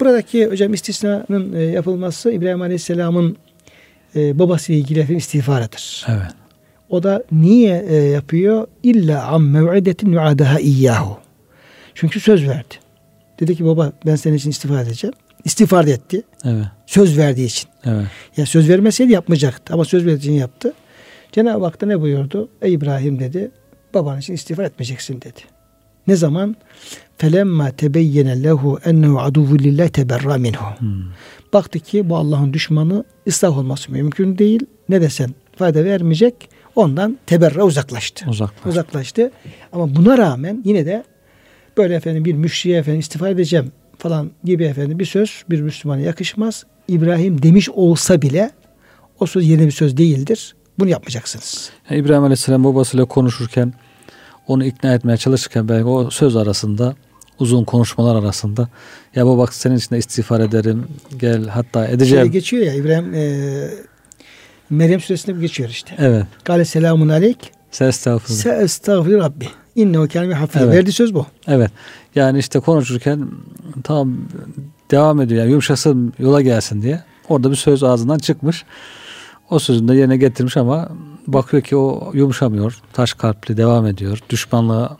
Buradaki hocam istisnanın e, yapılması İbrahim Aleyhisselam'ın e, babasıyla ilgili efendim istiğfarıdır. Evet. O da niye e, yapıyor? İlla am mev'idetin yu'adaha iyyahu. Çünkü söz verdi. Dedi ki baba ben senin için istiğfar edeceğim. İstiğfar etti. Evet. Söz verdiği için. Evet. Ya söz vermeseydi yapmayacaktı ama söz verdiği için yaptı. Cenab-ı Hak da ne buyurdu? Ey İbrahim dedi. Baban için istiğfar etmeyeceksin dedi. Ne zaman? Felemma tebeyyene lehu ennehu aduvu lillahi teberra minhu. Hmm. Baktı ki bu Allah'ın düşmanı ıslah olması mümkün değil. Ne desen fayda vermeyecek. Ondan teberra uzaklaştı. Uzaklaştı. uzaklaştı. Ama buna rağmen yine de böyle efendim bir müşriye efendim istifa edeceğim falan gibi efendim bir söz bir Müslümana yakışmaz. İbrahim demiş olsa bile o söz yeni bir söz değildir. Bunu yapmayacaksınız. Yani İbrahim Aleyhisselam babasıyla konuşurken onu ikna etmeye çalışırken belki o söz arasında uzun konuşmalar arasında ya baba senin için de istiğfar ederim gel hatta edeceğim. Şey geçiyor ya İbrahim e, Meryem suresinde geçiyor işte. Evet. Kale selamun aleyk. Se estağfurullah. Se estağfirullah Rabbi. İnnehu kâne hafiz. Evet. Verdiği söz bu. Evet. Yani işte konuşurken tam devam ediyor. Yani yumuşasın yola gelsin diye. Orada bir söz ağzından çıkmış. O sözünü de yerine getirmiş ama bakıyor ki o yumuşamıyor. Taş kalpli devam ediyor. Düşmanlığa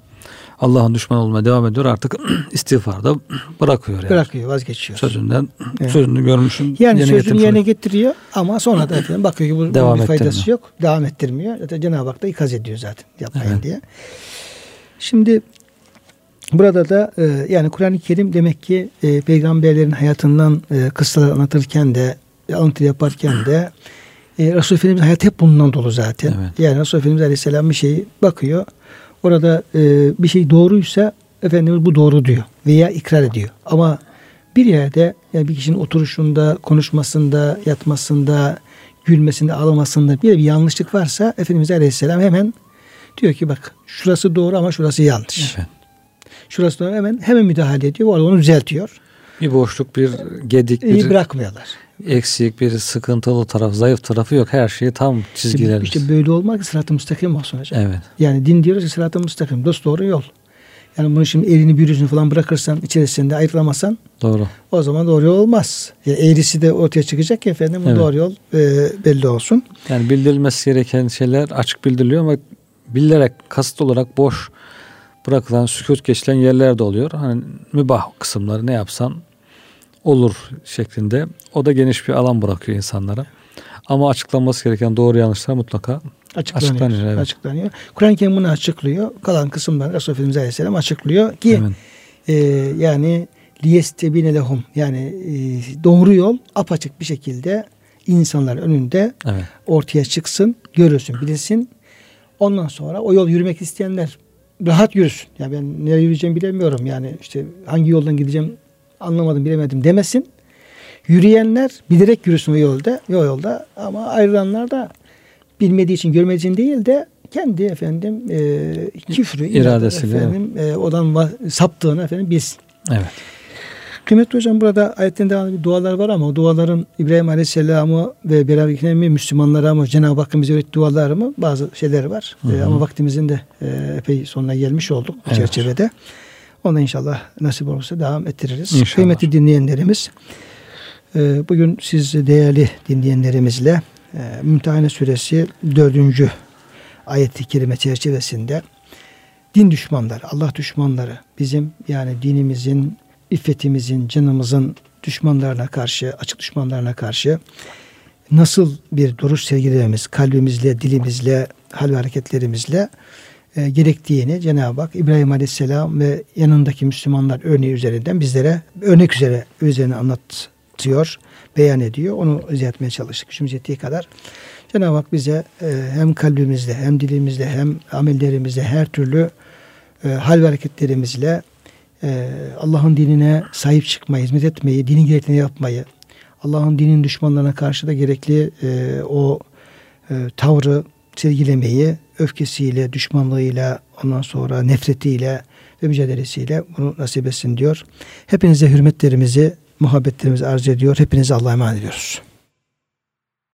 Allah'ın düşmanı olmaya devam ediyor. Artık istiğfarda bırakıyor yani. Bırakıyor, vazgeçiyor. Sözünden Evet. sözünü görmüşüm. Yani yerine sözünü yerine getiriyor ama sonra da efendim bakıyor ki bu, Devam bir faydası yok. Devam ettirmiyor. Zaten Cenab-ı Hak da ikaz ediyor zaten yapmayın Evet. diye. Şimdi burada da e, yani Kur'an-ı Kerim demek ki e, peygamberlerin hayatından e, kıssalar anlatırken de alıntı yaparken de e, Resul Efendimiz hayat hep bundan dolu zaten. Evet. Yani Resul Efendimiz Aleyhisselam bir şeyi bakıyor. Orada e, bir şey doğruysa Efendimiz bu doğru diyor veya ikrar ediyor. Ama bir yerde yani bir kişinin oturuşunda, konuşmasında, yatmasında, gülmesinde, ağlamasında bir, bir yanlışlık varsa Efendimiz Aleyhisselam hemen diyor ki bak şurası doğru ama şurası yanlış. Evet. Şurası doğru hemen hemen müdahale ediyor. Onu düzeltiyor. Bir boşluk, bir gedik, İyi bir bırakmıyorlar. eksik, bir sıkıntılı taraf, zayıf tarafı yok. Her şeyi tam çizgilerimiz. İşte böyle olmak sırat-ı müstakim olsun hocam. Evet. Yani din diyoruz ki sırat-ı müstakim. Dost doğru yol. Yani bunu şimdi elini bürüzünü falan bırakırsan içerisinde ayırlamasan Doğru. o zaman doğru yol olmaz. Yani eğrisi de ortaya çıkacak ki efendim bu Evet. doğru yol e, belli olsun. Yani bildirilmesi gereken şeyler açık bildiriliyor ama bilerek kasıt olarak boş bırakılan, sükut geçilen yerler de oluyor. Hani mübah kısımları ne yapsan olur şeklinde. O da geniş bir alan bırakıyor insanlara. Ama açıklanması gereken doğru yanlışlar mutlaka Açıklanıyor. Açıklanıyor, evet. Açıklanıyor. Kur'an-ı Kerim bunu açıklıyor. Kalan kısımdan Resulullah Efendimiz Aleyhisselam açıklıyor ki e, yani liyestebine lehum yani e, doğru yol apaçık bir şekilde insanlar önünde Evet. ortaya çıksın, görülsün, bilinsin. Ondan sonra o yol yürümek isteyenler rahat yürüsün. Ya ben nereye yürüyeceğim bilemiyorum. Yani işte hangi yoldan gideceğim anlamadım, bilemedim demesin. Yürüyenler bilerek yürüsün o yolda, o yolda ama ayrılanlar da bilmediği için, görmediği için değil de kendi efendim e, küfrü, İradesiyle, efendim e, odan saptığını efendim bilsin. Evet. Kıymetli hocam burada ayetten devamlı dualar var ama o duaların İbrahim Aleyhisselam'ı ve beraberlikine mi Müslümanlara mı Cenab-ı Hakk'ın bize öğrettiği dualar mı bazı şeyler var. Hı hı. Ee, ama vaktimizin de e, epey sonuna gelmiş olduk Evet. çerçevede. Ona inşallah nasip olursa devam ettiririz. İnşallah. Kıymetli dinleyenlerimiz e, bugün siz değerli dinleyenlerimizle e, Mümtehane Suresi 4. ayet-i kerime çerçevesinde din düşmanları, Allah düşmanları bizim yani dinimizin, iffetimizin, canımızın düşmanlarına karşı, açık düşmanlarına karşı nasıl bir duruş sergilememiz, kalbimizle, dilimizle, hal ve hareketlerimizle e, gerektiğini Cenab-ı Hak İbrahim Aleyhisselam ve yanındaki Müslümanlar örneği üzerinden bizlere örnek üzere üzerine anlatıyor, beyan ediyor. Onu izah etmeye çalıştık. Gücümüz yettiği kadar. Cenab-ı Hak bize e, hem kalbimizle hem dilimizle hem amellerimizle her türlü e, hal ve hareketlerimizle e, Allah'ın dinine sahip çıkmayı, hizmet etmeyi, dinin gerektiğini yapmayı, Allah'ın dinin düşmanlarına karşı da gerekli e, o e, tavrı sergilemeyi, öfkesiyle, düşmanlığıyla, ondan sonra nefretiyle ve mücadelesiyle bunu nasip etsin diyor. Hepinize hürmetlerimizi, muhabbetlerimizi arz ediyor. Hepinize Allah'a emanet ediyoruz.